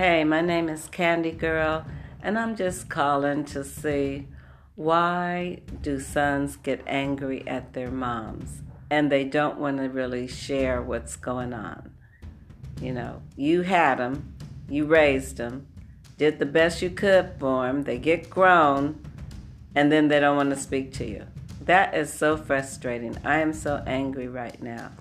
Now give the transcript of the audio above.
Hey, my name is Candy Girl, and I'm just calling to see why do sons get angry at their moms and they don't want to really share what's going on. You know, you had them, you raised them, did the best you could for them. They get grown, and then they don't want to speak to you. That is so frustrating. I am so angry right now.